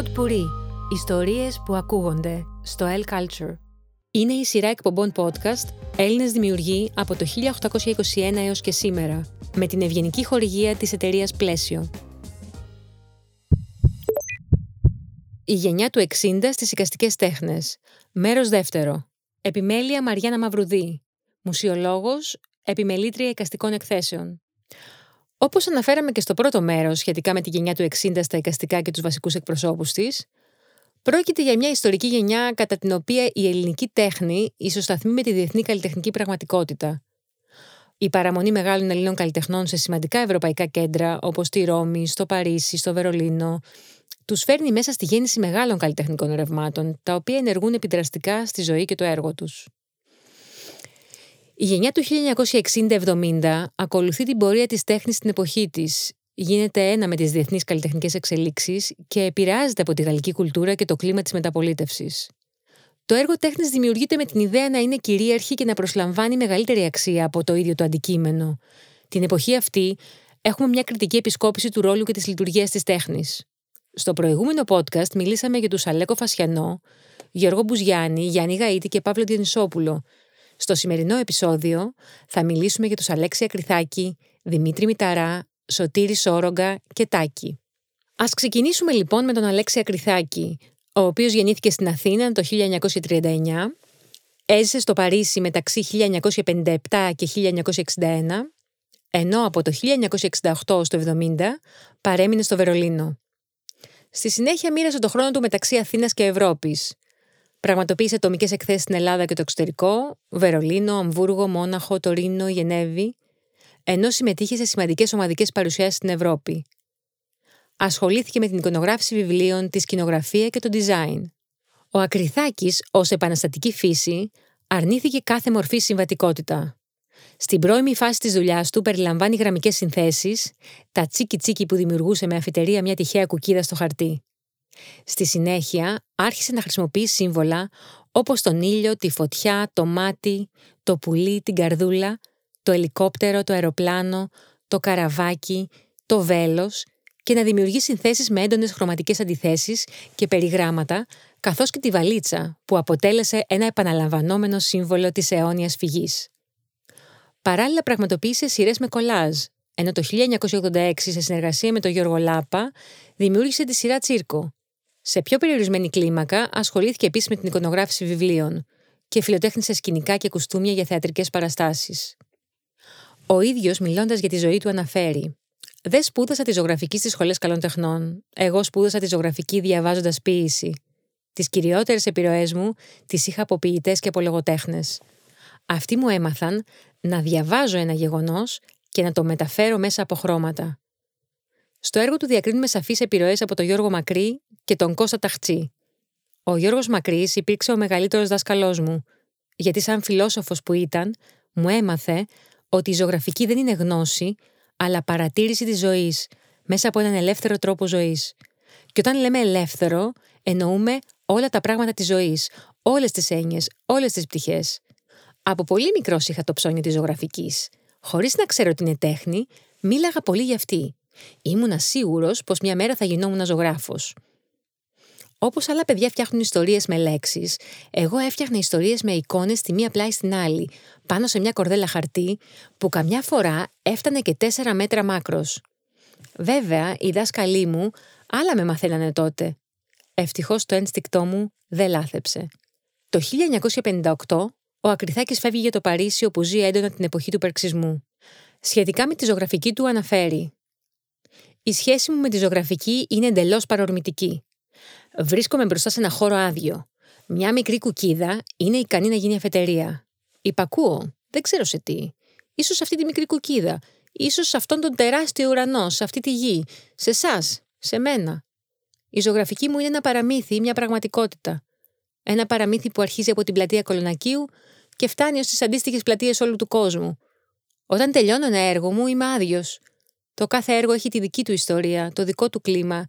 Pod Puri. Ιστορίες που ακούγονται στο El Culture. Είναι η σειρά εκπομπών podcast Έλληνες δημιουργοί από το 1821 έως και σήμερα, με την ευγενική χορηγία της εταιρείας Πλαίσιο. Η γενιά του 60 στις οικαστικές τέχνες. Μέρος δεύτερο. Επιμέλεια Μαριάννα Μαυρουδή. Μουσιολόγος, επιμελήτρια οικαστικών εκθέσεων. Όπως αναφέραμε και στο πρώτο μέρος σχετικά με τη γενιά του 60 στα εικαστικά και τους βασικούς εκπροσώπους της, πρόκειται για μια ιστορική γενιά κατά την οποία η ελληνική τέχνη ισοσταθμεί με τη διεθνή καλλιτεχνική πραγματικότητα. Η παραμονή μεγάλων Ελλήνων καλλιτεχνών σε σημαντικά ευρωπαϊκά κέντρα, όπως στη Ρώμη, στο Παρίσι, στο Βερολίνο, τους φέρνει μέσα στη γέννηση μεγάλων καλλιτεχνικών ρευμάτων, τα οποία ενεργούν επιδραστικά στη ζωή και το έργο τους. Η γενιά του 1960-70 ακολουθεί την πορεία της τέχνης στην εποχή της, γίνεται ένα με τις διεθνείς καλλιτεχνικές εξελίξεις και επηρεάζεται από τη γαλλική κουλτούρα και το κλίμα της μεταπολίτευσης. Το έργο τέχνης δημιουργείται με την ιδέα να είναι κυρίαρχη και να προσλαμβάνει μεγαλύτερη αξία από το ίδιο το αντικείμενο. Την εποχή αυτή έχουμε μια κριτική επισκόπηση του ρόλου και της λειτουργίας της τέχνης. Στο προηγούμενο podcast μιλήσαμε για τους Αλέκο Φασιανό, Γιώργο Μπουζιάννη, Γιάννη Γαΐτη και Παύλο Διονυσόπουλο, στο σημερινό επεισόδιο θα μιλήσουμε για τους Αλέξια Κρυθάκη, Δημήτρη Μηταρά, Σωτήρη Σόρογκα και Τάκη. Ας ξεκινήσουμε λοιπόν με τον Αλέξια Κρυθάκη, ο οποίος γεννήθηκε στην Αθήνα το 1939, έζησε στο Παρίσι μεταξύ 1957 και 1961, ενώ από το 1968 στο 70 παρέμεινε στο Βερολίνο. Στη συνέχεια μοίρασε το χρόνο του μεταξύ Αθήνας και Ευρώπης, Πραγματοποίησε ατομικές εκθέσεις στην Ελλάδα και το εξωτερικό, Βερολίνο, Αμβούργο, Μόναχο, Τωρίνο, Γενέβη, ενώ συμμετείχε σε σημαντικές ομαδικές παρουσιάσεις στην Ευρώπη. Ασχολήθηκε με την εικονογράφηση βιβλίων, τη σκηνογραφία και το design. Ο Ακριθάκης, ως επαναστατική φύση, αρνήθηκε κάθε μορφή συμβατικότητα. Στην πρώιμη φάση της δουλειάς του περιλαμβάνει γραμμικές συνθέσεις, τα τσίκι τσίκι που δημιουργούσε με αφιτερία μια τυχαία κουκίδα στο χαρτί. Στη συνέχεια άρχισε να χρησιμοποιεί σύμβολα όπως τον ήλιο, τη φωτιά, το μάτι, το πουλί, την καρδούλα, το ελικόπτερο, το αεροπλάνο, το καραβάκι, το βέλος και να δημιουργεί συνθέσεις με έντονες χρωματικές αντιθέσεις και περιγράμματα, καθώς και τη βαλίτσα που αποτέλεσε ένα επαναλαμβανόμενο σύμβολο της αιώνιας φυγής. Παράλληλα πραγματοποίησε σειρές με κολάζ, ενώ το 1986 σε συνεργασία με τον Γιώργο Λάπα δημιούργησε τη σειρά Τσίρκο, σε πιο περιορισμένη κλίμακα, ασχολήθηκε επίσης με την εικονογράφηση βιβλίων και φιλοτέχνησε σκηνικά και κουστούμια για θεατρικές παραστάσεις. Ο ίδιος, μιλώντας για τη ζωή του, αναφέρει: Δεν σπούδασα τη ζωγραφική στις σχολές καλών τεχνών. Εγώ σπούδασα τη ζωγραφική διαβάζοντας ποίηση. Τις κυριότερες επιρροές μου τις είχα από ποιητές και από λογοτέχνες. Αυτοί μου έμαθαν να διαβάζω ένα γεγονός και να το μεταφέρω μέσα από χρώματα. Στο έργο του διακρίνουμε σαφείς επιρροές από τον Γιώργο Μακρύ και τον Κώστα Ταχτσί. Ο Γιώργος Μακρύς υπήρξε ο μεγαλύτερος δάσκαλός μου, γιατί σαν φιλόσοφος που ήταν, μου έμαθε ότι η ζωγραφική δεν είναι γνώση, αλλά παρατήρηση της ζωής, μέσα από έναν ελεύθερο τρόπο ζωής. Και όταν λέμε ελεύθερο, εννοούμε όλα τα πράγματα της ζωής, όλες τις έννοιες, όλες τις πτυχές. Από πολύ μικρός είχα το ψώνιο της ζωγραφικής. Χωρίς να ξέρω ότι είναι τέχνη, μίλαγα πολύ για αυτή. Ήμουνα σίγουρος πως μια μέρα θα γινόμουν ζωγράφος. Όπως άλλα παιδιά φτιάχνουν ιστορίες με λέξεις, εγώ έφτιαχνα ιστορίες με εικόνες τη μία πλάι στην άλλη, πάνω σε μια κορδέλα χαρτί, που καμιά φορά έφτανε και τέσσερα μέτρα μάκρος. Βέβαια, οι δάσκαλοι μου άλλα με μαθαίνανε τότε. Ευτυχώς το ένστικτό μου δεν λάθεψε. Το 1958, ο Ακριθάκης φεύγει για το Παρίσι όπου ζει έντονα την εποχή του περξισμού. Σχετικά με τη ζωγραφική του αναφέρει «Η σχέση μου με τη ζωγραφική είναι εντελώς παρορμητική. Βρίσκομαι μπροστά σε ένα χώρο άδειο. Μια μικρή κουκίδα είναι ικανή να γίνει αφετερία. Υπακούω. Δεν ξέρω σε τι. Ίσως σε αυτή τη μικρή κουκίδα. Ίσως σε αυτόν τον τεράστιο ουρανό, σε αυτή τη γη. Σε εσάς, σε μένα. Η ζωγραφική μου είναι ένα παραμύθι, μια πραγματικότητα. Ένα παραμύθι που αρχίζει από την πλατεία Κολονακίου και φτάνει ως τις αντίστοιχες πλατείες όλου του κόσμου. Όταν τελειώνω ένα έργο μου, είμαι άδειος. Το κάθε έργο έχει τη δική του ιστορία, το δικό του κλίμα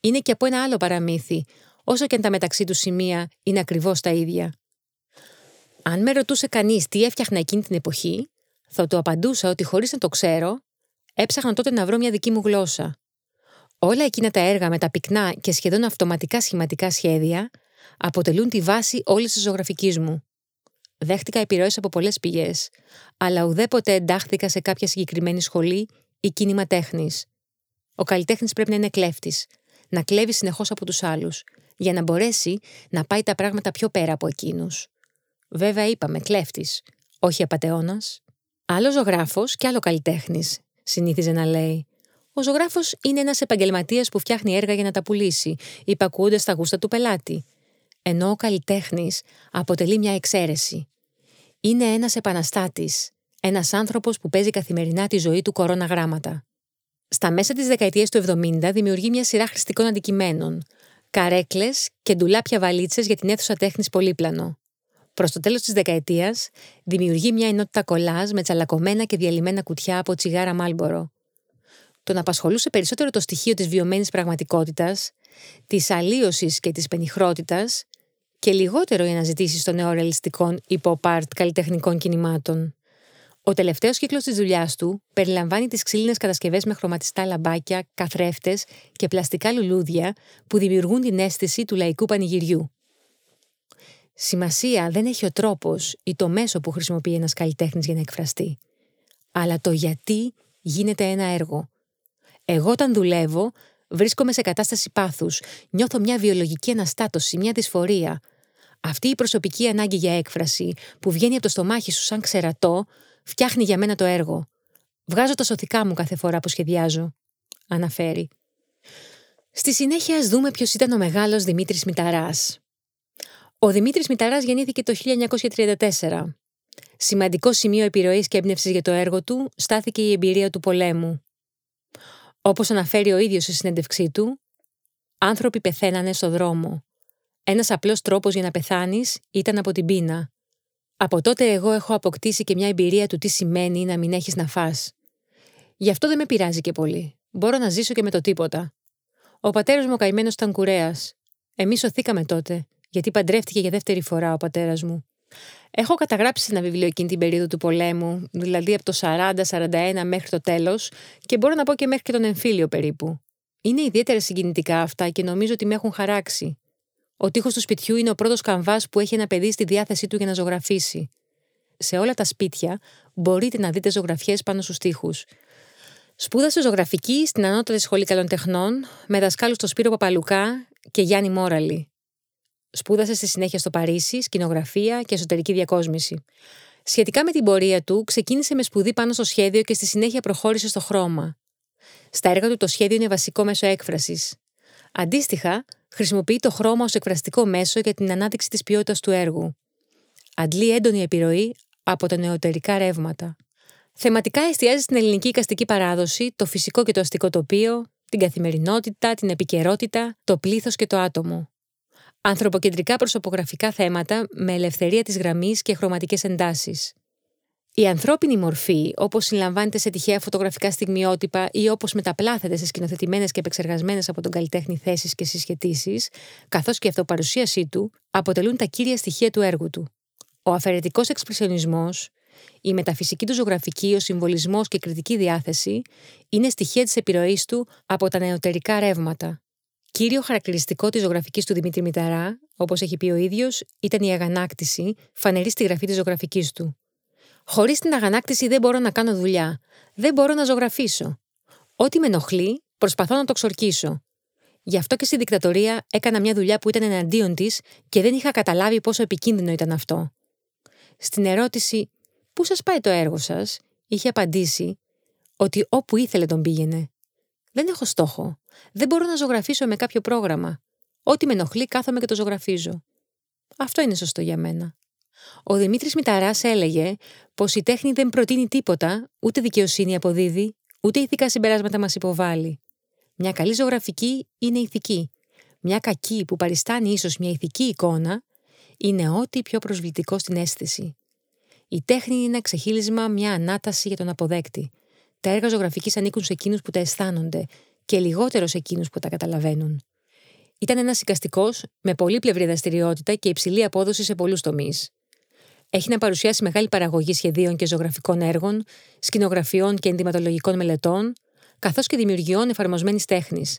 είναι και από ένα άλλο παραμύθι, όσο και αν τα μεταξύ τους σημεία είναι ακριβώς τα ίδια. Αν με ρωτούσε κανείς τι έφτιαχνα εκείνη την εποχή, θα του απαντούσα ότι χωρίς να το ξέρω, έψαχνα τότε να βρω μια δική μου γλώσσα. Όλα εκείνα τα έργα με τα πυκνά και σχεδόν αυτοματικά σχηματικά σχέδια αποτελούν τη βάση όλης της ζωγραφικής μου. Δέχτηκα επιρροές από πολλές πηγές, αλλά ουδέποτε εντάχθηκα σε κάποια συγκεκριμένη σχολή ή κίνημα τέχνης. Ο καλλιτέχνης πρέπει να είναι κλέφτης, να κλέβει συνεχώς από τους άλλους, για να μπορέσει να πάει τα πράγματα πιο πέρα από εκείνους. Βέβαια, είπαμε κλέφτης, όχι απαταιώνας. Άλλος ζωγράφος και άλλο καλλιτέχνης, συνήθιζε να λέει. Ο ζωγράφος είναι ένας επαγγελματίας που φτιάχνει έργα για να τα πουλήσει, υπακούοντας τα γούστα του πελάτη. Ενώ ο καλλιτέχνης αποτελεί μια εξαίρεση. Είναι ένας επαναστάτης, ένας άνθρωπος που παίζει καθημερινά τη ζωή του κορώνα γράμματα. Στα μέσα της δεκαετίας του 70 δημιουργεί μια σειρά χρηστικών αντικειμένων, καρέκλες και ντουλάπια βαλίτσες για την αίθουσα τέχνης Πολύπλανο. Προς το τέλος της δεκαετίας, δημιουργεί μια ενότητα κολάζ με τσαλακωμένα και διαλυμένα κουτιά από τσιγάρα Μάλμπορο. Τον απασχολούσε περισσότερο το στοιχείο της βιωμένης πραγματικότητας, της αλλίωσης και της πενιχρότητας, και λιγότερο οι αναζητήσει των νεορεαλιστικών υπό-part καλλιτεχνικών κινημάτων. Ο τελευταίος κύκλος της δουλειάς του περιλαμβάνει τις ξύλινες κατασκευές με χρωματιστά λαμπάκια, καθρέφτες και πλαστικά λουλούδια που δημιουργούν την αίσθηση του λαϊκού πανηγυριού. Σημασία δεν έχει ο τρόπος ή το μέσο που χρησιμοποιεί ένας καλλιτέχνης για να εκφραστεί, αλλά το γιατί γίνεται ένα έργο. Εγώ, όταν δουλεύω, βρίσκομαι σε κατάσταση πάθους, νιώθω μια βιολογική αναστάτωση, μια δυσφορία. Αυτή η προσωπική ανάγκη για έκφραση, που βγαίνει από το στομάχι σου σαν ξερατό, φτιάχνει για μένα το έργο. Βγάζω τα σωθικά μου κάθε φορά που σχεδιάζω, αναφέρει. Στη συνέχεια, ας δούμε ποιος ήταν ο μεγάλος Δημήτρης Μηταράς. Ο Δημήτρης Μηταράς γεννήθηκε το 1934. Σημαντικό σημείο επιρροής και έμπνευσης για το έργο του στάθηκε η εμπειρία του πολέμου. Όπως αναφέρει ο ίδιος στη συνέντευξή του, άνθρωποι πεθαίνανε στο δρόμο. Ένας απλός τρόπος για να πεθάνεις ήταν από την πείνα. Από τότε εγώ έχω αποκτήσει και μια εμπειρία του τι σημαίνει να μην έχεις να φας. Γι' αυτό δεν με πειράζει και πολύ. Μπορώ να ζήσω και με το τίποτα. Ο πατέρας μου ο καημένος ήταν κουρέας. Εμείς σωθήκαμε τότε, γιατί παντρεύτηκε για δεύτερη φορά ο πατέρας μου. Έχω καταγράψει ένα βιβλίο εκείνη την περίοδο του πολέμου, δηλαδή από το 40-41 μέχρι το τέλος, και μπορώ να πω και μέχρι και τον εμφύλιο περίπου. Είναι ιδιαίτερα συγκινητικά αυτά και νομίζω ότι με έχουν χαράξει. Ο τείχο του σπιτιού είναι ο πρώτος καμβά που έχει ένα παιδί στη διάθεσή του για να ζωγραφίσει. Σε όλα τα σπίτια μπορείτε να δείτε ζωγραφιές πάνω στους τοίχους. Σπούδασε ζωγραφική στην Ανώτατη Σχολή Καλών Τεχνών με δασκάλους στο Σπύρο Παπαλουκά και Γιάννη Μόραλη. Σπούδασε στη συνέχεια στο Παρίσι, σκηνογραφία και εσωτερική διακόσμηση. Σχετικά με την πορεία του, ξεκίνησε με σπουδή πάνω στο σχέδιο και στη συνέχεια προχώρησε στο χρώμα. Στα έργα του το σχέδιο είναι βασικό μέσο έκφρασης. Αντίστοιχα, χρησιμοποιεί το χρώμα ως εκφραστικό μέσο για την ανάδειξη της ποιότητας του έργου. Αντλεί έντονη επιρροή από τα νεωτερικά ρεύματα. Θεματικά εστιάζει στην ελληνική οικαστική παράδοση, το φυσικό και το αστικό τοπίο, την καθημερινότητα, την επικαιρότητα, το πλήθος και το άτομο. Ανθρωποκεντρικά προσωπογραφικά θέματα με ελευθερία της γραμμής και χρωματικές εντάσεις. Η ανθρώπινη μορφή, όπως συλλαμβάνεται σε τυχαία φωτογραφικά στιγμιότυπα ή όπως μεταπλάθεται σε σκηνοθετημένες και επεξεργασμένες από τον καλλιτέχνη θέσεις και συσχετήσει, καθώς και η αυτοπαρουσίασή του, αποτελούν τα κύρια στοιχεία του έργου του. Ο αφαιρετικός εξπρεσιονισμός, η μεταφυσική του ζωγραφική, ο συμβολισμός και η κριτική διάθεση είναι στοιχεία της επιρροής του από τα νεωτερικά ρεύματα. Κύριο χαρακτηριστικό της ζωγραφικής του Δημήτρη Μηταρά, όπως έχει πει ο ίδιος, ήταν η αγανάκτηση, φανερή στη γραφή της ζωγραφικής του. Χωρίς την αγανάκτηση δεν μπορώ να κάνω δουλειά. Δεν μπορώ να ζωγραφίσω. Ό,τι με ενοχλεί, προσπαθώ να το ξορκίσω. Γι' αυτό και στη δικτατορία έκανα μια δουλειά που ήταν εναντίον της και δεν είχα καταλάβει πόσο επικίνδυνο ήταν αυτό. Στην ερώτηση Πού σας πάει το έργο σας, είχε απαντήσει ότι όπου ήθελε τον πήγαινε. Δεν έχω στόχο. Δεν μπορώ να ζωγραφίσω με κάποιο πρόγραμμα. Ό,τι με ενοχλεί, κάθομαι και το ζωγραφίζω. Αυτό είναι σωστό για μένα. Ο Δημήτρης Μηταράς έλεγε πως η τέχνη δεν προτείνει τίποτα, ούτε δικαιοσύνη αποδίδει, ούτε ηθικά συμπεράσματα μας υποβάλλει. Μια καλή ζωγραφική είναι ηθική. Μια κακή που παριστάνει ίσως μια ηθική εικόνα είναι ό,τι πιο προσβλητικό στην αίσθηση. Η τέχνη είναι ένα ξεχύλισμα, μια ανάταση για τον αποδέκτη. Τα έργα ζωγραφικής ανήκουν σε εκείνους που τα αισθάνονται και λιγότερο σε εκείνους που τα καταλαβαίνουν. Ήταν ένας εικαστικός με πολύπλευρη δραστηριότητα και υψηλή απόδοση σε πολλούς τομείς. Έχει να παρουσιάσει μεγάλη παραγωγή σχεδίων και ζωγραφικών έργων, σκηνογραφιών και ενδυματολογικών μελετών, καθώς και δημιουργιών εφαρμοσμένης τέχνης,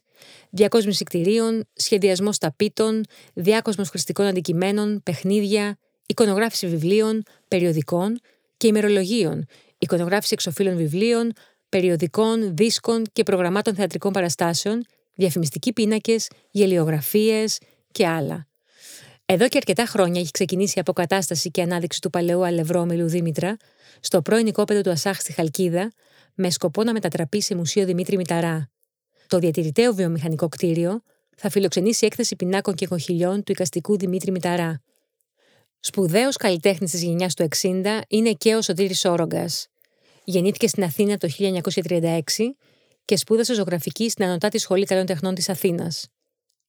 διακόσμηση κτηρίων, σχεδιασμός ταπίτων, διάκοσμος χρηστικών αντικειμένων, παιχνίδια, εικονογράφηση βιβλίων, περιοδικών και ημερολογίων, εικονογράφηση εξοφύλων βιβλίων, περιοδικών, δίσκων και προγραμμάτων θεατρικών παραστάσεων, διαφημιστικοί πίνακες, γελιογραφίες και άλλα. Εδώ και αρκετά χρόνια έχει ξεκινήσει η αποκατάσταση και ανάδειξη του παλαιού αλευρόμιλου Δήμητρα στο πρώην οικόπεδο του Ασάχ στη Χαλκίδα, με σκοπό να μετατραπεί σε Μουσείο Δημήτρη Μηταρά. Το διατηρηταίο βιομηχανικό κτίριο θα φιλοξενήσει έκθεση πινάκων και κοχυλιών του οικαστικού Δημήτρη Μηταρά. Σπουδαίος καλλιτέχνης της γενιάς του 60 είναι και ο Σωτήρης Όρογκα. Γεννήθηκε στην Αθήνα το 1936 και σπούδασε ζωγραφική στην Ανωτάτη Σχολή Καλών Τεχνών της Αθήνας.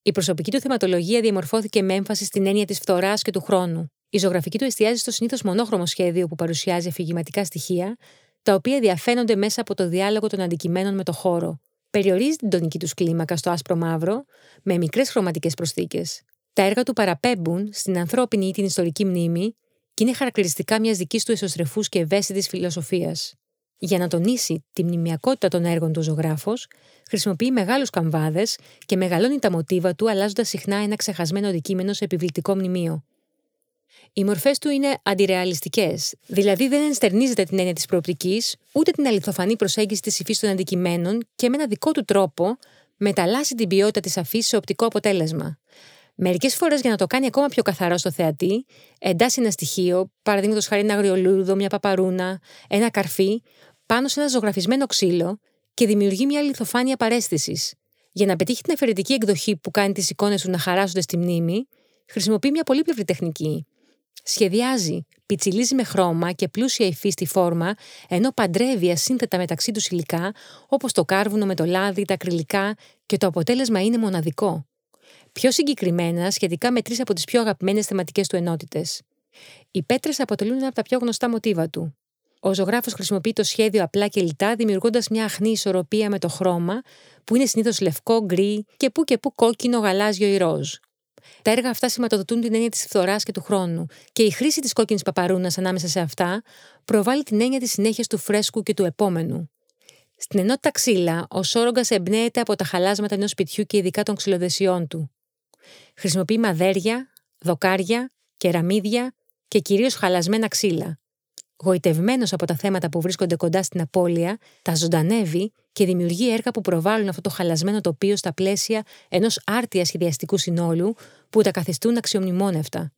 Η προσωπική του θεματολογία διαμορφώθηκε με έμφαση στην έννοια της φθοράς και του χρόνου. Η ζωγραφική του εστιάζει στο συνήθως μονόχρωμο σχέδιο που παρουσιάζει αφηγηματικά στοιχεία, τα οποία διαφαίνονται μέσα από το διάλογο των αντικειμένων με το χώρο. Περιορίζει την τονική τους κλίμακα στο άσπρο μαύρο, με μικρές χρωματικές προσθήκες. Τα έργα του παραπέμπουν στην ανθρώπινη ή την ιστορική μνήμη και είναι χαρακτηριστικά μιας δικής του εσωστρεφούς και ευαίσθητης φιλοσοφίας. Για να τονίσει τη μνημιακότητα των έργων του ζωγράφος, χρησιμοποιεί μεγάλους καμβάδες και μεγαλώνει τα μοτίβα του, αλλάζοντας συχνά ένα ξεχασμένο αντικείμενο σε επιβλητικό μνημείο. Οι μορφές του είναι αντιρεαλιστικές, δηλαδή δεν ενστερνίζεται την έννοια της προοπτικής, ούτε την αληθοφανή προσέγγιση της υφής των αντικειμένων και με ένα δικό του τρόπο μεταλλάσσει την ποιότητα της αφή σε οπτικό αποτέλεσμα. Μερικές φορές για να το κάνει ακόμα πιο καθαρό στο θεατή, εντάσσει ένα στοιχείο, παραδείγματος χάρη ένα αγριολούδο, μια παπαρούνα, ένα καρφί, πάνω σε ένα ζωγραφισμένο ξύλο και δημιουργεί μια λιθοφάνεια παρέστησης. Για να πετύχει την αφαιρετική εκδοχή που κάνει τις εικόνες του να χαράσσονται στη μνήμη, χρησιμοποιεί μια πολύπλευρη τεχνική. Σχεδιάζει, πιτσιλίζει με χρώμα και πλούσια υφή στη φόρμα, ενώ παντρεύει ασύνθετα μεταξύ τους υλικά, όπως το κάρβουνο με το λάδι, τα ακριλικά, και το αποτέλεσμα είναι μοναδικό. Πιο συγκεκριμένα, σχετικά με τρεις από τις πιο αγαπημένες θεματικές του ενότητες. Οι πέτρες αποτελούν ένα από τα πιο γνωστά μοτίβα του. Ο ζωγράφος χρησιμοποιεί το σχέδιο απλά και λιτά, δημιουργώντας μια αχνή ισορροπία με το χρώμα, που είναι συνήθως λευκό, γκρι και που και που κόκκινο, γαλάζιο ή ροζ. Τα έργα αυτά σηματοδοτούν την έννοια της φθοράς και του χρόνου, και η χρήση της κόκκινης παπαρούνας ανάμεσα σε αυτά προβάλλει την έννοια της συνέχειας του φρέσκου και του επόμενου. Στην ενότητα ξύλα, ο Σόρογκας εμπνέεται από τα χαλάσματα ενός σπιτιού και ειδικά των ξυλοδεσιών του. Χρησιμοποιεί μαδέρια, δοκάρια, κεραμίδια και κυρίως χαλασμένα ξύλα. Γοητευμένος από τα θέματα που βρίσκονται κοντά στην απώλεια, τα ζωντανεύει και δημιουργεί έργα που προβάλλουν αυτό το χαλασμένο τοπίο στα πλαίσια ενός άρτια σχεδιαστικού συνόλου που τα καθιστούν αξιομνημόνευτα.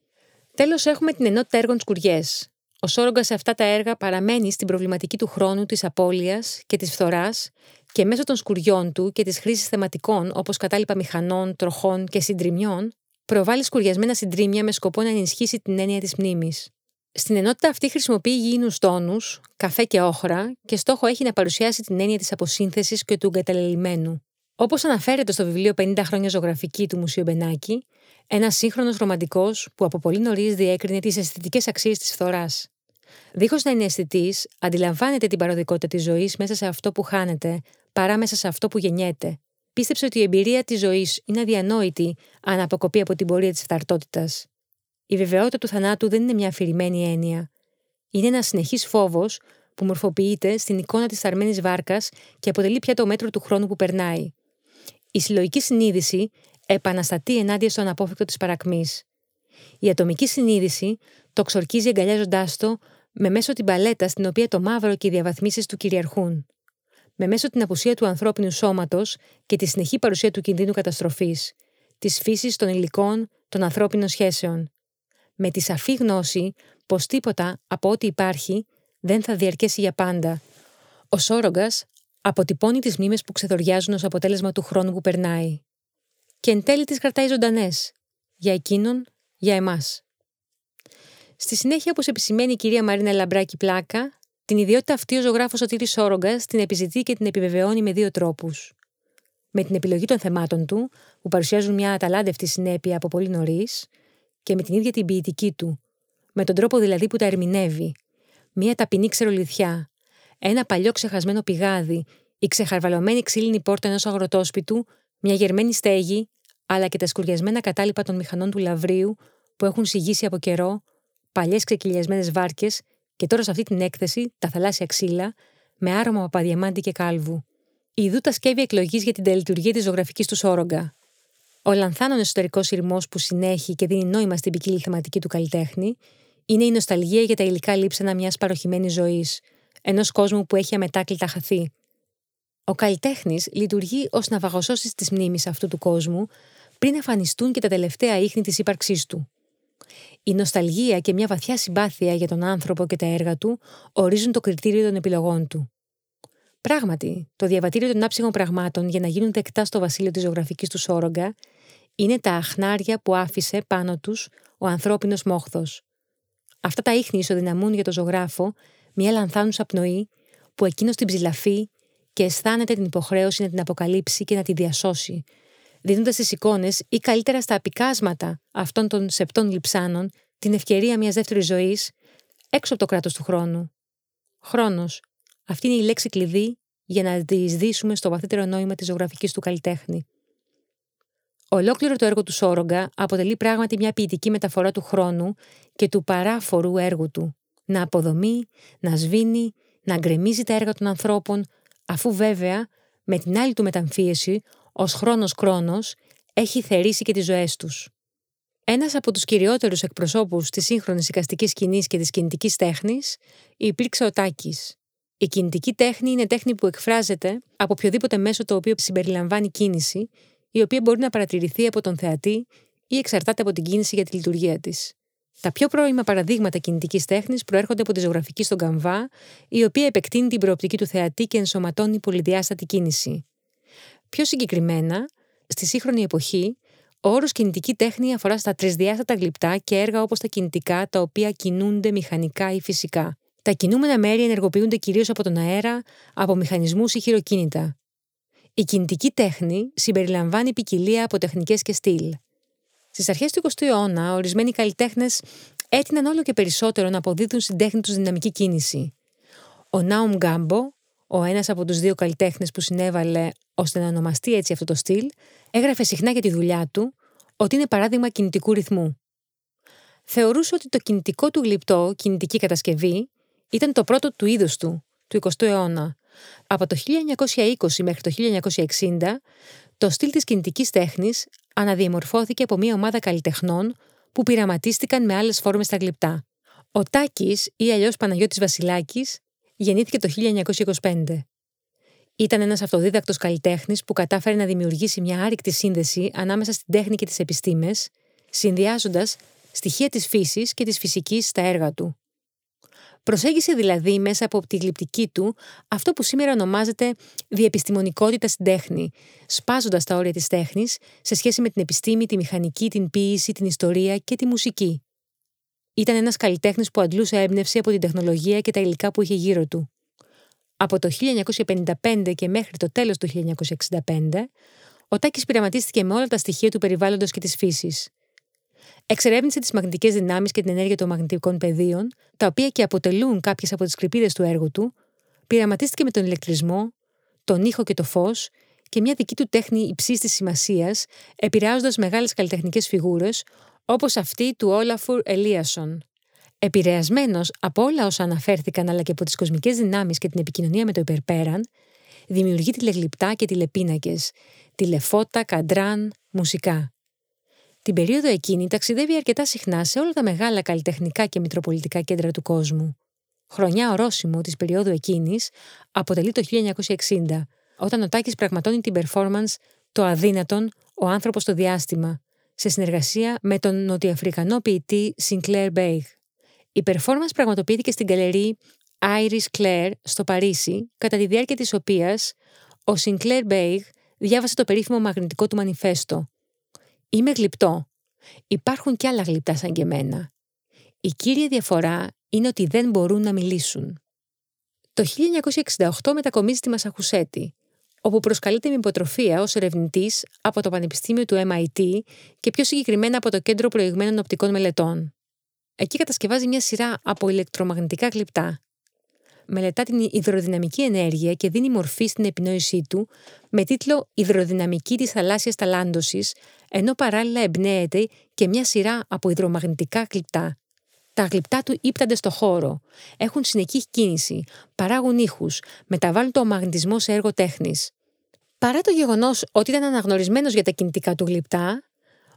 Τέλος, έχουμε την ενότητα έργων Σκουριές. Ο Σόρογκας σε αυτά τα έργα παραμένει στην προβληματική του χρόνου της απώλειας και της φθοράς και μέσω των σκουριών του και της χρήσης θεματικών όπως κατάλοιπα μηχανών, τροχών και συντριμιών, προβάλλει σκουριασμένα συντρίμια με σκοπό να ενισχύσει την έννοια της μνήμης. Στην ενότητα αυτή χρησιμοποιεί υγιεινούς τόνους, καφέ και όχρα και στόχο έχει να παρουσιάσει την έννοια της αποσύνθεσης και του εγκαταλελειμμένου. Όπως αναφέρεται στο βιβλίο 50 χρόνια ζωγραφική του Μουσείου Μπενάκη, ένας σύγχρονος ρομαντικός που από πολύ νωρίς διέκρινε τις αισθητικές αξίες της φθοράς. Δίχως να είναι αισθητής, αντιλαμβάνεται την παροδικότητα της ζωής μέσα σε αυτό που χάνεται, παρά μέσα σε αυτό που γεννιέται. Πίστεψε ότι η εμπειρία της ζωής είναι αδιανόητη αν αποκοπεί από την πορεία της φθαρτότητα. Η βεβαιότητα του θανάτου δεν είναι μια αφηρημένη έννοια. Είναι ένας συνεχής φόβος που μορφοποιείται στην εικόνα της θαρμένη βάρκας και αποτελεί πια το μέτρο του χρόνου που περνάει. Η συλλογική συνείδηση επαναστατεί ενάντια στο αναπόφευκτο της παρακμής. Η ατομική συνείδηση το ξορκίζει εγκαλιάζοντάς το με μέσω την παλέτα στην οποία το μαύρο και οι διαβαθμίσεις του κυριαρχούν. Με μέσω την απουσία του ανθρώπινου σώματος και τη συνεχή παρουσία του κινδύνου καταστροφής, της φύσης των υλικών των ανθρώπινων σχέσεων με τη σαφή γνώση πως τίποτα από ό,τι υπάρχει δεν θα διαρκέσει για πάντα. Ο Σόρογκας αποτυπώνει τις μνήμες που ξεδοριάζουν ως αποτέλεσμα του χρόνου που περνάει. Και εν τέλει τις κρατάει ζωντανές. Για εκείνον, για εμάς. Στη συνέχεια, όπως επισημαίνει η κυρία Μαρίνα Λαμπράκη Πλάκα, την ιδιότητα αυτή ο ζωγράφος Σωτήρη Σόρογκας την επιζητεί και την επιβεβαιώνει με δύο τρόπους. Με την επιλογή των θεμάτων του, που παρουσιάζουν μια αταλάντευτη συνέπεια από πολύ νωρίς, και με την ίδια την ποιητική του, με τον τρόπο δηλαδή που τα ερμηνεύει. Μία ταπεινή ξερολιθιά, ένα παλιό ξεχασμένο πηγάδι, η ξεχαρβαλωμένη ξύλινη πόρτα ενός αγροτόσπιτου, μια γερμένη στέγη, αλλά και τα σκουριασμένα κατάλοιπα των μηχανών του λαβρίου που έχουν συγγύσει από καιρό, παλιές ξεκυλιασμένες βάρκες. Και τώρα σε αυτή την έκθεση τα θαλάσσια ξύλα με άρωμα παπαδιαμάντη και κάλβου. Ιδού τα σκεύη εκλογής για την τελειτουργία της ζωγραφικής του σόρογγα. Ο λανθάνων εσωτερικός σειρμός που συνέχει και δίνει νόημα στην ποικίλη θεματική του καλλιτέχνη είναι η νοσταλγία για τα υλικά λείψανα μιας παροχημένης ζωής, ενός κόσμου που έχει αμετάκλητα χαθεί. Ο καλλιτέχνης λειτουργεί ως ναυαγοσώσει της μνήμης αυτού του κόσμου πριν εμφανιστούν και τα τελευταία ίχνη της ύπαρξής του. Η νοσταλγία και μια βαθιά συμπάθεια για τον άνθρωπο και τα έργα του ορίζουν το κριτήριο των επιλογών του. Πράγματι, το διαβατήριο των άψυχων πραγμάτων για να γίνουν δεκτά στο βασίλειο της ζωγραφικής του Σόρογκα είναι τα αχνάρια που άφησε πάνω τους ο ανθρώπινος μόχθος. Αυτά τα ίχνη ισοδυναμούν για τον ζωγράφο μια λανθάνουσα πνοή που εκείνος την ψηλαφεί και αισθάνεται την υποχρέωση να την αποκαλύψει και να τη διασώσει, δίνοντας στις εικόνες ή καλύτερα στα απικάσματα αυτών των σεπτών λιψάνων την ευκαιρία μιας δεύτερης ζωής έξω από το κράτος του χρόνου. Χρόνος. Αυτή είναι η λέξη κλειδί για να διεισδύσουμε στο βαθύτερο νόημα της ζωγραφικής του καλλιτέχνη. Ολόκληρο το έργο του Σόρογκα αποτελεί πράγματι μια ποιητική μεταφορά του χρόνου και του παράφορου έργου του. Να αποδομεί, να σβήνει, να γκρεμίζει τα έργα των ανθρώπων, αφού βέβαια με την άλλη του μεταμφίεση ω χρόνος κρόνο, έχει θερήσει και τις ζωές τους. Ένας από τους κυριότερους εκπροσώπους της σύγχρονης οικαστικής σκηνής και της κινητικής τέχνης υπήρξε ο Τάκη. Η κινητική τέχνη είναι τέχνη που εκφράζεται από οποιοδήποτε μέσο το οποίο συμπεριλαμβάνει κίνηση, η οποία μπορεί να παρατηρηθεί από τον θεατή ή εξαρτάται από την κίνηση για τη λειτουργία της. Τα πιο πρώιμα παραδείγματα κινητικής τέχνης προέρχονται από τη ζωγραφική στον καμβά, η οποία επεκτείνει την προοπτική του θεατή και ενσωματώνει πολυδιάστατη κίνηση. Πιο συγκεκριμένα, στη σύγχρονη εποχή, ο όρος κινητική τέχνη αφορά στα τρισδιάστατα γλυπτά και έργα όπως τα κινητικά, τα οποία κινούνται μηχανικά ή φυσικά. Τα κινούμενα μέρη ενεργοποιούνται κυρίως από τον αέρα, από μηχανισμούς ή χειροκίνητα. Η κινητική τέχνη συμπεριλαμβάνει ποικιλία από τεχνικές και στυλ. Στις αρχές του 20ου αιώνα, ορισμένοι καλλιτέχνες έτειναν όλο και περισσότερο να αποδίδουν στην τέχνη τους δυναμική κίνηση. Ο Νάουμ Γκάμπο, ο ένας από τους δύο καλλιτέχνες που συνέβαλε ώστε να ονομαστεί έτσι αυτό το στυλ, έγραφε συχνά για τη δουλειά του ότι είναι παράδειγμα κινητικού ρυθμού. Θεωρούσε ότι το κινητικό του γλυπτό, κινητική κατασκευή, ήταν το πρώτο του είδου του, του 20ου αιώνα. Από το 1920 μέχρι το 1960, το στυλ της κινητικής τέχνης αναδιαμορφώθηκε από μια ομάδα καλλιτεχνών που πειραματίστηκαν με άλλες φόρμες στα γλυπτά. Ο Τάκης ή αλλιώς Παναγιώτης Βασιλάκης γεννήθηκε το 1925. Ήταν ένας αυτοδίδακτος καλλιτέχνης που κατάφερε να δημιουργήσει μια άρρηκτη σύνδεση ανάμεσα στην τέχνη και τις επιστήμες, συνδυάζοντας στοιχεία της φύσης και της φυσικής στα έργα του. Προσέγγισε δηλαδή μέσα από τη γλυπτική του αυτό που σήμερα ονομάζεται διεπιστημονικότητα στην τέχνη, σπάζοντας τα όρια της τέχνης σε σχέση με την επιστήμη, τη μηχανική, την ποίηση, την ιστορία και τη μουσική. Ήταν ένας καλλιτέχνης που αντλούσε έμπνευση από την τεχνολογία και τα υλικά που είχε γύρω του. Από το 1955 και μέχρι το τέλος του 1965, ο Τάκης πειραματίστηκε με όλα τα στοιχεία του περιβάλλοντος και της φύσης. Εξερεύνησε τι μαγνητικέ δυνάμεις και την ενέργεια των μαγνητικών πεδίων, τα οποία και αποτελούν κάποιες από τις κρυπίδες του έργου του, πειραματίστηκε με τον ηλεκτρισμό, τον ήχο και το φως και μια δική του τέχνη υψής της σημασίας, επηρεάζοντας μεγάλες καλλιτεχνικές φιγούρες, όπως αυτή του Όλαφουρ Ελίασον. Επηρεασμένος από όλα όσα αναφέρθηκαν αλλά και από τις κοσμικές δυνάμεις και την επικοινωνία με το υπερπέραν, δημιουργεί τηλεγλυπτά και τηλεπίνακες, τηλεφώτα, καντράν, μουσικά. Την περίοδο εκείνη ταξιδεύει αρκετά συχνά σε όλα τα μεγάλα καλλιτεχνικά και μητροπολιτικά κέντρα του κόσμου. Χρονιά ορόσημο της περίοδου εκείνης αποτελεί το 1960, όταν ο Τάκης πραγματώνει την performance «Το αδύνατον, ο άνθρωπος στο διάστημα», σε συνεργασία με τον νοτιοαφρικανό ποιητή Sinclair Beigh. Η performance πραγματοποιήθηκε στην καλερί Iris Claire στο Παρίσι, κατά τη διάρκεια της οποίας ο Sinclair Beigh διάβασε το περίφημο μαγνητικό του μανιφέστο. «Είμαι γλυπτό. Υπάρχουν κι άλλα γλυπτά σαν και εμένα. Η κύρια διαφορά είναι ότι δεν μπορούν να μιλήσουν». Το 1968 μετακομίζει στη Μασαχουσέτη, όπου προσκαλείται με υποτροφία ως ερευνητής από το Πανεπιστήμιο του MIT και πιο συγκεκριμένα από το Κέντρο Προηγμένων Οπτικών Μελετών. Εκεί κατασκευάζει μια σειρά από ηλεκτρομαγνητικά γλυπτά. Μελετά την υδροδυναμική ενέργεια και δίνει μορφή στην επινόησή του με τίτλο Υδροδυναμική της θαλάσσιας ταλάντωσης, ενώ παράλληλα εμπνέεται και μια σειρά από υδρομαγνητικά γλυπτά. Τα γλυπτά του ύπτανται στο χώρο, έχουν συνεχή κίνηση, παράγουν ήχους, μεταβάλλουν το μαγνητισμό σε έργο τέχνης. Παρά το γεγονός ότι ήταν αναγνωρισμένος για τα κινητικά του γλυπτά,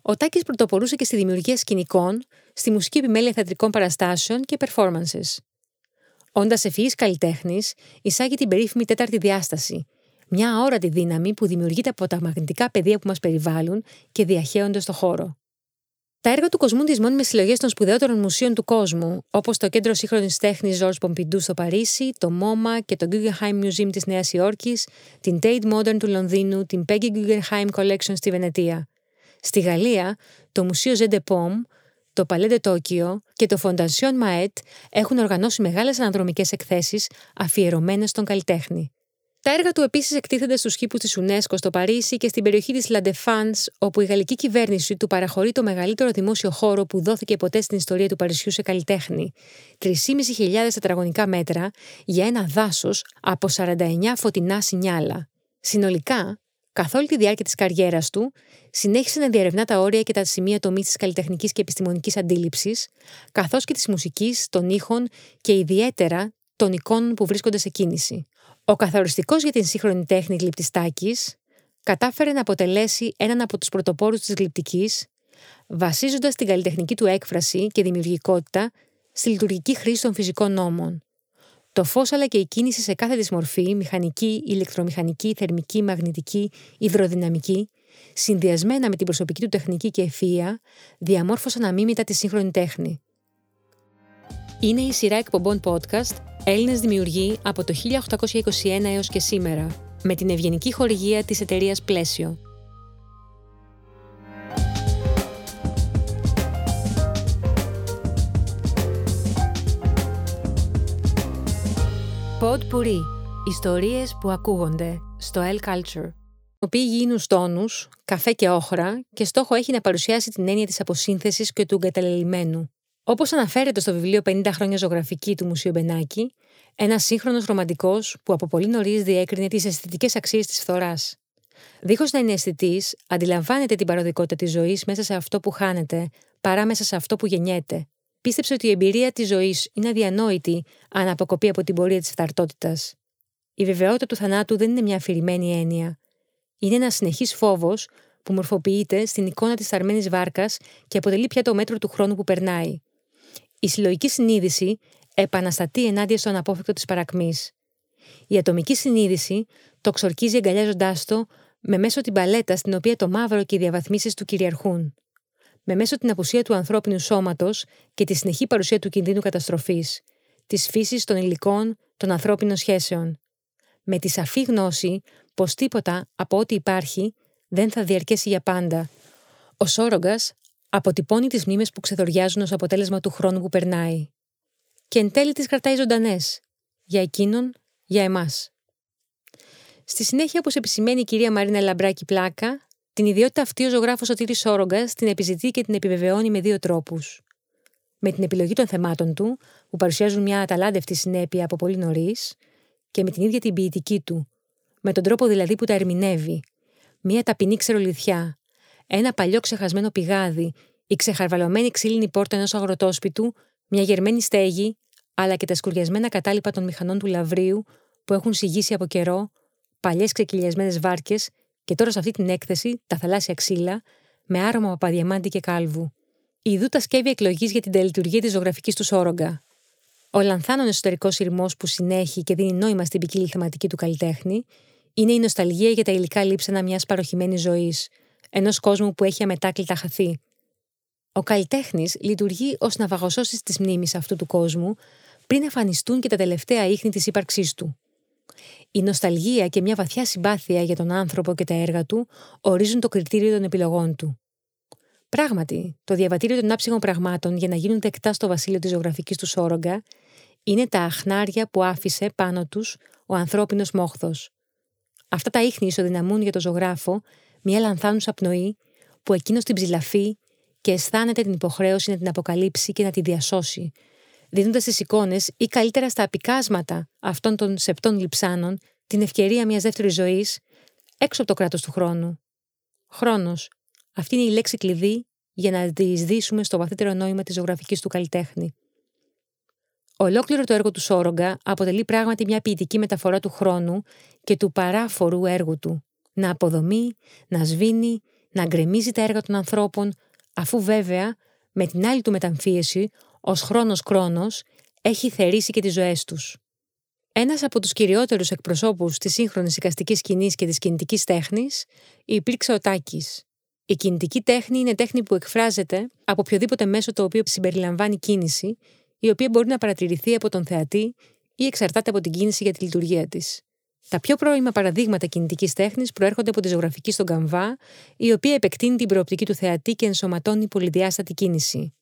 ο Τάκης πρωτοπορούσε και στη δημιουργία σκηνικών, στη μουσική επιμέλεια θεατρικών παραστάσεων και performances. Όντας ευφυής καλλιτέχνης, εισάγει την περίφημη τέταρτη διάσταση, μια αόρατη δύναμη που δημιουργείται από τα μαγνητικά πεδία που μας περιβάλλουν και διαχέονται στο χώρο. Τα έργα του κοσμούν τι μόνιμε συλλογέ των σπουδαίωτερων μουσείων του κόσμου, όπως το Κέντρο Σύγχρονης Τέχνης George Pompidou στο Παρίσι, το MoMA και το Guggenheim Museum της Νέας Υόρκης, την Tate Modern του Λονδίνου, την Peggy Guggenheim Collection στη Βενετία. Στη Γαλλία, το Μουσείο Zende Pom, το Palais de Tokyo και το Fondation Maet έχουν οργανώσει μεγάλες αναδρομικές εκθέσεις αφιερωμένες στον καλλιτέχνη. Τα έργα του επίσης εκτίθενται στους κήπου της UNESCO στο Παρίσι και στην περιοχή της La Défense, όπου η γαλλική κυβέρνηση του παραχωρεί το μεγαλύτερο δημόσιο χώρο που δόθηκε ποτέ στην ιστορία του Παρισιού σε καλλιτέχνη, 3.500 τετραγωνικά μέτρα για ένα δάσος από 49 φωτεινά σινιάλα. Συνολικά, καθ' όλη τη διάρκεια της καριέρας του, συνέχισε να διαρευνά τα όρια και τα σημεία τομή της καλλιτεχνικής και επιστημονικής αντίληψης, καθώς και της μουσικής, των ήχων και ιδιαίτερα των εικόνων που βρίσκονται σε κίνηση. Ο καθοριστικός για την σύγχρονη τέχνη γλυπτιστάκης κατάφερε να αποτελέσει έναν από τους πρωτοπόρους της γλυπτικής, βασίζοντας την καλλιτεχνική του έκφραση και δημιουργικότητα στη λειτουργική χρήση των φυσικών νόμων. Το φως αλλά και η κίνηση σε κάθε της μορφή, μηχανική, ηλεκτρομηχανική, θερμική, μαγνητική, υδροδυναμική, συνδυασμένα με την προσωπική του τεχνική και ευφυΐα, διαμόρφωσαν αμήμητα τη σύγχρονη τέχνη. Είναι η σειρά εκπομπών podcast Έλληνες δημιουργοί από το 1821 έως και σήμερα, με την ευγενική χορηγία της εταιρείας Πλαίσιο. Pod Puri. Ιστορίες που ακούγονται στο L Culture. Ο οποίοι γίνουν τόνους, καφέ και όχρα και στόχο έχει να παρουσιάσει την έννοια της αποσύνθεσης και του εγκαταλελειμμένου, Όπως αναφέρεται στο βιβλίο 50 χρόνια ζωγραφική του Μουσείου Μπενάκη, ένας σύγχρονος ρομαντικός που από πολύ νωρίς διέκρινε τις αισθητικές αξίες της φθοράς. Δίχως να είναι αισθητής, αντιλαμβάνεται την παροδικότητα της ζωής μέσα σε αυτό που χάνεται, παρά μέσα σε αυτό που γεννιέται. Πίστεψε ότι η εμπειρία της ζωής είναι αδιανόητη αν αποκοπεί από την πορεία της φθαρτότητα. Η βεβαιότητα του θανάτου δεν είναι μια αφηρημένη έννοια. Είναι ένας συνεχής φόβος που μορφοποιείται στην εικόνα της θαρμένης βάρκας και αποτελεί πια το μέτρο του χρόνου που περνάει. Η συλλογική συνείδηση επαναστατεί ενάντια στον απόφευκτο της παρακμής. Η ατομική συνείδηση το ξορκίζει εγκαλιάζοντάς το με μέσω την παλέτα στην οποία το μαύρο και οι διαβαθμίσεις του κυριαρχούν. Με μέσω την απουσία του ανθρώπινου σώματος και τη συνεχή παρουσία του κινδύνου καταστροφής, της φύσης των υλικών των ανθρώπινων σχέσεων. Με τη σαφή γνώση πως τίποτα από ό,τι υπάρχει δεν θα διαρκέσει για πάντα. Ο Σόρογκας αποτυπώνει τις μνήμες που ξεδοριάζουν ως αποτέλεσμα του χρόνου που περνάει. Και εν τέλει τις κρατάει ζωντανές. Για εκείνον, για εμάς. Στη συνέχεια, όπως επισημαίνει η κυρία Μαρίνα Λαμπράκη Πλάκα, την ιδιότητα αυτή ο ζωγράφος Σωτήρη Σόρογκας την επιζητεί και την επιβεβαιώνει με δύο τρόπους. Με την επιλογή των θεμάτων του, που παρουσιάζουν μια αταλάντευτη συνέπεια από πολύ νωρίς, και με την ίδια την ποιητική του, με τον τρόπο δηλαδή που τα ερμηνεύει, μια ταπεινή ξερολιθιά, ένα παλιό ξεχασμένο πηγάδι, η ξεχαρβαλωμένη ξύλινη πόρτα ενός αγροτόσπιτου, μια γερμένη στέγη, αλλά και τα σκουριασμένα κατάλοιπα των μηχανών του λαβρίου που έχουν συγγύσει από καιρό, παλιές ξεκυλιασμένες βάρκες και τώρα σε αυτή την έκθεση τα θαλάσσια ξύλα, με άρωμα παπαδιαμάντη και κάλβου. Ιδού τα σκεύη εκλογής για την τελειτουργία της ζωγραφικής τους σόρογκα. Ο λανθάνων εσωτερικός ηρμός που συνέχει και δίνει νόημα στην ποικίλη θεματική του καλλιτέχνη, είναι η νοσταλγία για τα υλικά λείψανα μιας παροχημένης ζωής, ενός κόσμου που έχει αμετάκλητα χαθεί. Ο καλλιτέχνης λειτουργεί ως ναυαγοσώση της μνήμης αυτού του κόσμου πριν εμφανιστούν και τα τελευταία ίχνη της ύπαρξής του. Η νοσταλγία και μια βαθιά συμπάθεια για τον άνθρωπο και τα έργα του ορίζουν το κριτήριο των επιλογών του. Πράγματι, το διαβατήριο των άψυχων πραγμάτων για να γίνουν δεκτά στο βασίλειο της ζωγραφικής του Σόρογκα είναι τα αχνάρια που άφησε πάνω τους ο ανθρώπινος μόχθος. Αυτά τα ίχνη ισοδυναμούν για τον ζωγράφο μια λανθάνουσα πνοή που εκείνος την ψηλαφεί και αισθάνεται την υποχρέωση να την αποκαλύψει και να τη διασώσει, δίνοντας στι εικόνες ή καλύτερα στα απικάσματα αυτών των σεπτών λιψάνων την ευκαιρία μιας δεύτερης ζωής έξω από το κράτος του χρόνου. Χρόνος. Αυτή είναι η λέξη κλειδί για να διεισδύσουμε στο βαθύτερο νόημα της ζωγραφικής του καλλιτέχνη. Ολόκληρο το έργο του Σόρογκα αποτελεί πράγματι μια ποιητική μεταφορά του χρόνου και του παράφορου έργου του. να αποδομεί, να σβήνει, να γκρεμίζει τα έργα των ανθρώπων, αφού βέβαια με την άλλη του μεταμφίεση, ως χρόνος κρόνος, έχει θερήσει και τις ζωές τους. Ένας από τους κυριότερους εκπροσώπους της σύγχρονης οικαστικής σκηνής και της κινητικής τέχνης υπήρξε ο Τάκης. Η κινητική τέχνη είναι τέχνη που εκφράζεται από οποιοδήποτε μέσο το οποίο συμπεριλαμβάνει κίνηση, η οποία μπορεί να παρατηρηθεί από τον θεατή ή εξαρτάται από την κίνηση για τη λειτουργία της. Τα πιο πρώιμα παραδείγματα κινητικής τέχνης προέρχονται από τη ζωγραφική στον καμβά, η οποία επεκτείνει την προοπτική του θεατή και ενσωματώνει πολυδιάστατη κίνηση.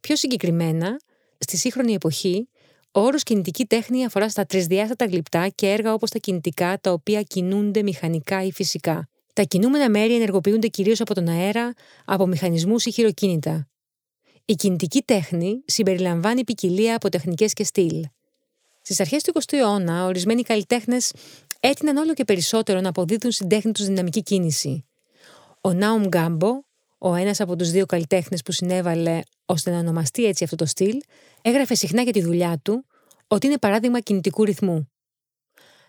Πιο συγκεκριμένα, στη σύγχρονη εποχή, ο όρος κινητική τέχνη αφορά στα τρισδιάστατα γλυπτά και έργα όπως τα κινητικά, τα οποία κινούνται μηχανικά ή φυσικά. Τα κινούμενα μέρη ενεργοποιούνται κυρίως από τον αέρα, από μηχανισμούς ή χειροκίνητα. Η κινητική τέχνη συμπεριλαμβάνει ποικιλία από τεχνικές και στυλ. Στις αρχές του 20ου αιώνα, ορισμένοι καλλιτέχνες έτειναν όλο και περισσότερο να αποδίδουν στην τέχνη τους δυναμική κίνηση. Ο Νάουμ Γκάμπο, ο ένας από τους δύο καλλιτέχνες που συνέβαλε ώστε να ονομαστεί έτσι αυτό το στυλ, έγραφε συχνά για τη δουλειά του ότι είναι παράδειγμα κινητικού ρυθμού.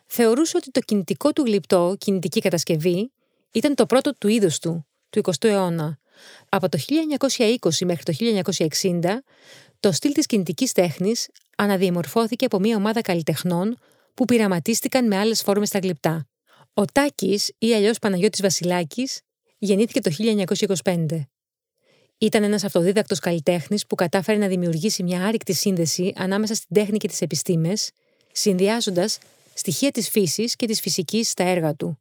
Θεωρούσε ότι το κινητικό του γλυπτό, κινητική κατασκευή, ήταν το πρώτο του είδου του, του 20ου αιώνα. Από το 1920 μέχρι το 1960, το στυλ της κινητικής τέχνης αναδιαμορφώθηκε από μια ομάδα καλλιτεχνών που πειραματίστηκαν με άλλες φόρμες στα γλυπτά. Ο Τάκης ή αλλιώς Παναγιώτης Βασιλάκης γεννήθηκε το 1925. Ήταν ένας αυτοδίδακτος καλλιτέχνης που κατάφερε να δημιουργήσει μια άρρηκτη σύνδεση ανάμεσα στην τέχνη και τις επιστήμες, συνδυάζοντας στοιχεία της φύσης και της φυσικής στα έργα του.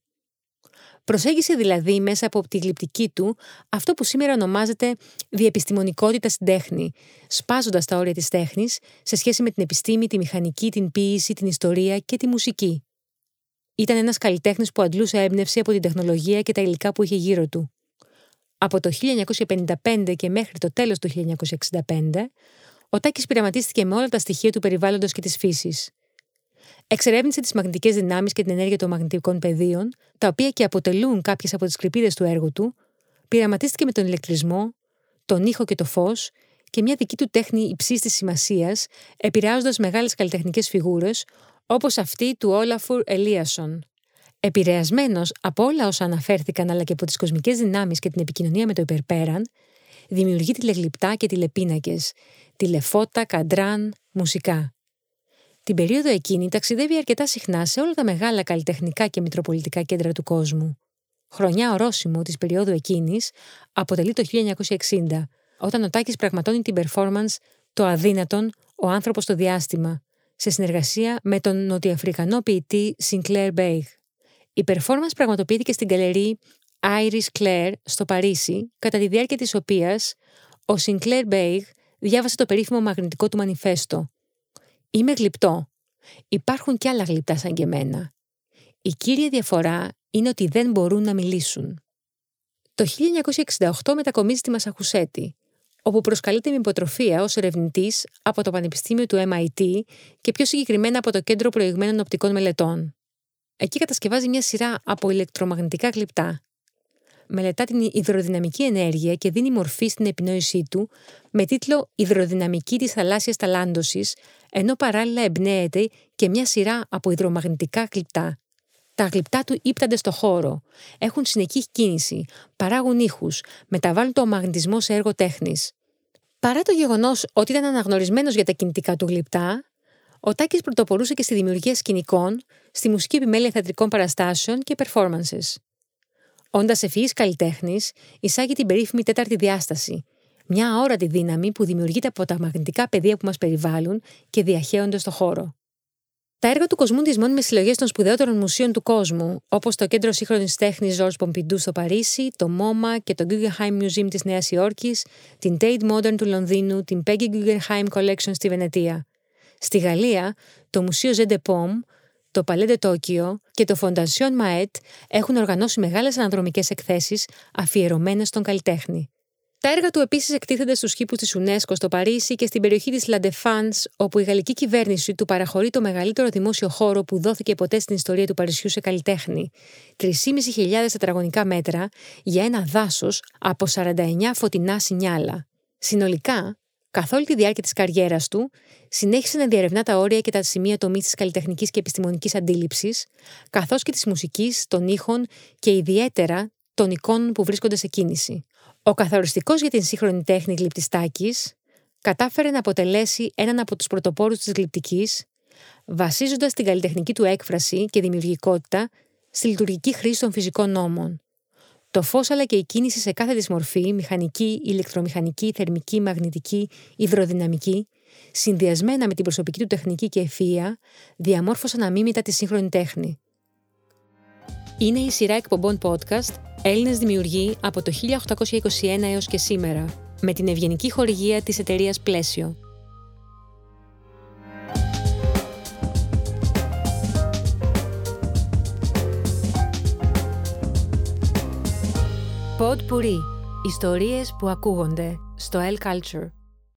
Προσέγγισε δηλαδή μέσα από τη γλυπτική του αυτό που σήμερα ονομάζεται διεπιστημονικότητα στην τέχνη, σπάζοντας τα όρια της τέχνης σε σχέση με την επιστήμη, τη μηχανική, την ποίηση, την ιστορία και τη μουσική. Ήταν ένας καλλιτέχνης που αντλούσε έμπνευση από την τεχνολογία και τα υλικά που είχε γύρω του. Από το 1955 και μέχρι το τέλος του 1965, ο Τάκης πειραματίστηκε με όλα τα στοιχεία του περιβάλλοντος και της φύσης. Εξερεύνησε τις μαγνητικές δυνάμεις και την ενέργεια των μαγνητικών πεδίων, τα οποία και αποτελούν κάποιες από τις κρυπίδε του έργου του, πειραματίστηκε με τον ηλεκτρισμό, τον ήχο και το φως και μια δική του τέχνη υψής της σημασίας, επηρεάζοντας μεγάλες καλλιτεχνικές φιγούρες, όπως αυτή του Όλαφουρ Ελίασον. Επηρεασμένος από όλα όσα αναφέρθηκαν αλλά και από τις κοσμικές δυνάμεις και την επικοινωνία με το υπερπέραν, δημιουργεί τηλεγλυπτά και τηλεπίνακες, τηλεφώτα, καντράν, μουσικά. Την περίοδο εκείνη ταξιδεύει αρκετά συχνά σε όλα τα μεγάλα καλλιτεχνικά και μητροπολιτικά κέντρα του κόσμου. Χρονιά ορόσημο της περίοδου εκείνης αποτελεί το 1960, όταν ο Τάκης πραγματώνει την performance «Το αδύνατον, ο άνθρωπος στο διάστημα», σε συνεργασία με τον νοτιοαφρικανό ποιητή Sinclair Beig. Η performance πραγματοποιήθηκε στην καλερί Iris Claire στο Παρίσι, κατά τη διάρκεια της οποίας ο Sinclair Beig διάβασε το περίφημο μαγνητικό του μανιφέστο, Είμαι γλυπτό. Υπάρχουν κι άλλα γλυπτά σαν και εμένα. Η κύρια διαφορά είναι ότι δεν μπορούν να μιλήσουν. Το 1968 μετακομίζει στη Μασαχουσέτη, όπου προσκαλείται με υποτροφία ως ερευνητής από το Πανεπιστήμιο του MIT και πιο συγκεκριμένα από το Κέντρο Προηγμένων Οπτικών Μελετών. Εκεί κατασκευάζει μια σειρά από ηλεκτρομαγνητικά γλυπτά, μελετά την υδροδυναμική ενέργεια και δίνει μορφή στην επινόησή του με τίτλο «Υδροδυναμική της θαλάσσιας ταλάντωσης», ενώ παράλληλα εμπνέεται και μια σειρά από υδρομαγνητικά γλυπτά. Τα γλυπτά του ύπτανται στο χώρο, έχουν συνεχή κίνηση, παράγουν ήχους, μεταβάλλουν το μαγνητισμό σε έργο τέχνης. Παρά το γεγονός ότι ήταν αναγνωρισμένος για τα κινητικά του γλυπτά, ο Τάκης πρωτοπορούσε και στη δημιουργία σκηνικών, στη μουσική επιμέλεια θεατρικών παραστάσεων και performances. Όντας ευφυής καλλιτέχνης, εισάγει την περίφημη τέταρτη διάσταση, μια αόρατη δύναμη που δημιουργείται από τα μαγνητικά πεδία που μας περιβάλλουν και διαχέονται στο χώρο. Τα έργα του κοσμούντισμών με συλλογές των σπουδαιότερων μουσείων του κόσμου, όπως το Κέντρο Σύγχρονης Τέχνης George Pompidou στο Παρίσι, το MoMA και το Guggenheim Museum της Νέας Υόρκης, την Tate Modern του Λονδίνου, την Peggy Guggenheim Collection στη Βενετία. Στη Γαλλία, το Μουσείο Zé de Pomme το Παλέντε Τόκιο και το Fondation Μαέτ έχουν οργανώσει μεγάλες αναδρομικές εκθέσεις αφιερωμένες στον καλλιτέχνη. Τα έργα του επίσης εκτίθενται στους κήπου της UNESCO στο Παρίσι και στην περιοχή της Λαντεφάνς, όπου η γαλλική κυβέρνηση του παραχωρεί το μεγαλύτερο δημόσιο χώρο που δόθηκε ποτέ στην ιστορία του Παρισιού σε καλλιτέχνη, 3.500 τετραγωνικά μέτρα για ένα δάσος από 49 φωτεινά σινιάλα. Συνολικά, Καθ' όλη τη διάρκεια της καριέρας του, συνέχισε να διαρευνά τα όρια και τα σημεία τομής της καλλιτεχνικής και επιστημονικής αντίληψης, καθώς και της μουσικής, των ήχων και ιδιαίτερα των εικόνων που βρίσκονται σε κίνηση. Ο καθοριστικός για την σύγχρονη τέχνη γλυπτιστάκη κατάφερε να αποτελέσει έναν από τους πρωτοπόρους της γλυπτική, βασίζοντας την καλλιτεχνική του έκφραση και δημιουργικότητα στη λειτουργική χρήση των φυσικών νόμων. Το φως αλλά και η κίνηση σε κάθε τη μορφή, μηχανική, ηλεκτρομηχανική, θερμική, μαγνητική, υδροδυναμική, συνδυασμένα με την προσωπική του τεχνική και ευφυΐα, διαμόρφωσαν αμήμητα τη σύγχρονη τέχνη. Είναι η σειρά εκπομπών podcast Έλληνες δημιουργοί από το 1821 έως και σήμερα, με την ευγενική χορηγία της εταιρείας Πλαίσιο. Pod Puri. Ιστορίες που ακούγονται στο L Culture.